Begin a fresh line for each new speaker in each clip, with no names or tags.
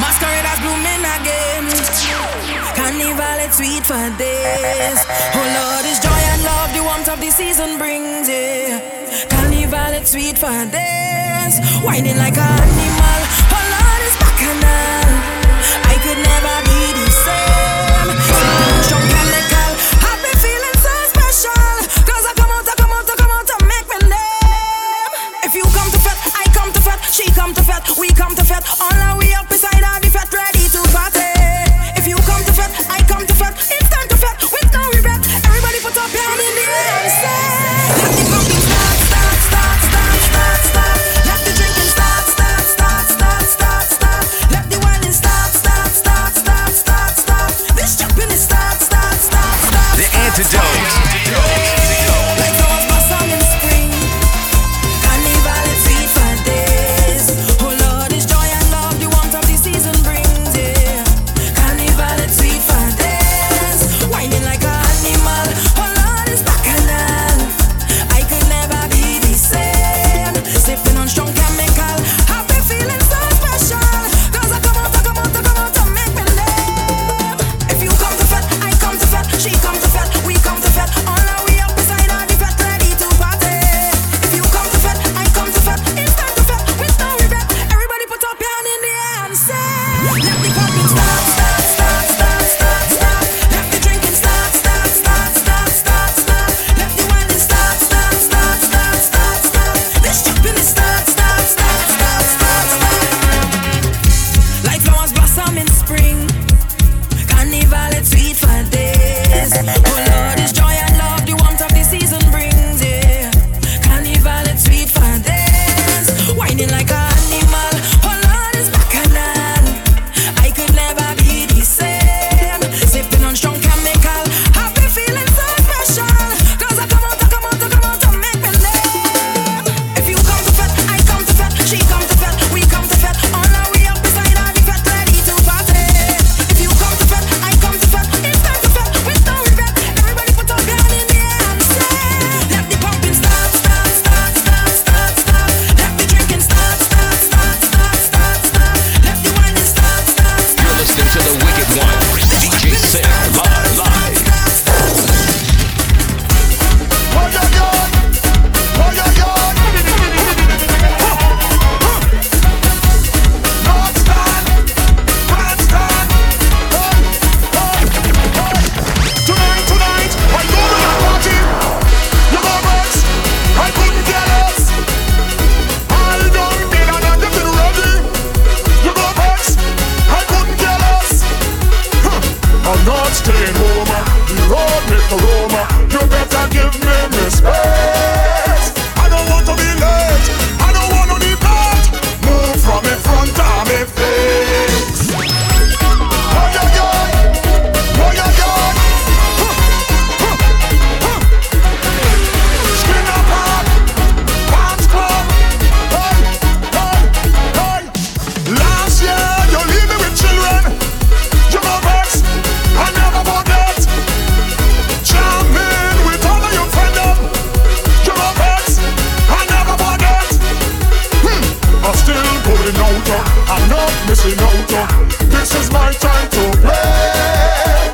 Masquerade as blooming again. Carnival, it's sweet for days. Oh Lord, it's joy and love the warmth of the season brings. Yeah. Carnival, it's sweet for days. Whining like an animal. Oh Lord, it's bacchanal. I could never be the same. Strong and legal. I've been feeling so special. Cause I come out, I come out, I come out, I make my name. If you come to fete, I come to fete, she come to fete, we come to fete. All our we up beside.
out. This is my time to play.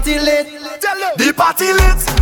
Party
lit. The party lit,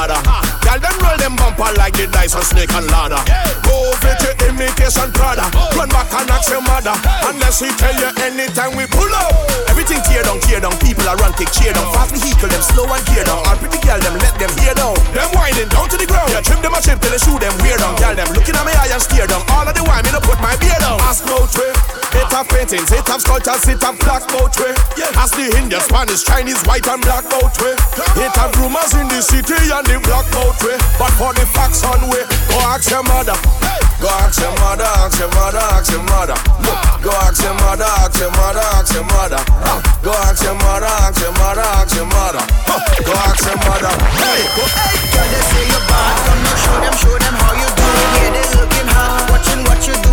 harder.
Ha. Girl,
them
roll them bumper
like the
dice on snake and ladder. Yeah. Move it imitation Prada. Oh. Run back and ask your mother. Hey. Unless he tell you anytime we pull up. Everything tear down, tear down. People are run, take cheer down. Fast vehicle them, slow and gear down. All pretty girl them, let them hear down. Them winding down to the ground. Yeah, trim them a chip till they shoot them weird down. Girl, them looking at me eye and steer down. All of the wine, me to put my beard down. Ask no trip. It have paintings, it have sculptures, it have black both way. As the Indian, Spanish, Chinese, white and black both way. It have rumors in the city and the black both way. But for the facts on way, go ask your mother. Go ask your mother, ask your mother, ask your mother. Go ask your mother, ask your mother, ask your mother. Go ask your mother, ask your mother, ask your mother. Go ask your mother. Hey, go. Hey,
your they say you're bad. Show them, show them how you do. Yeah, they looking hard, watching what you do.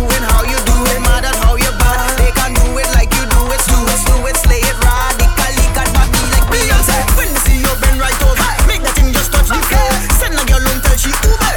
hoje uma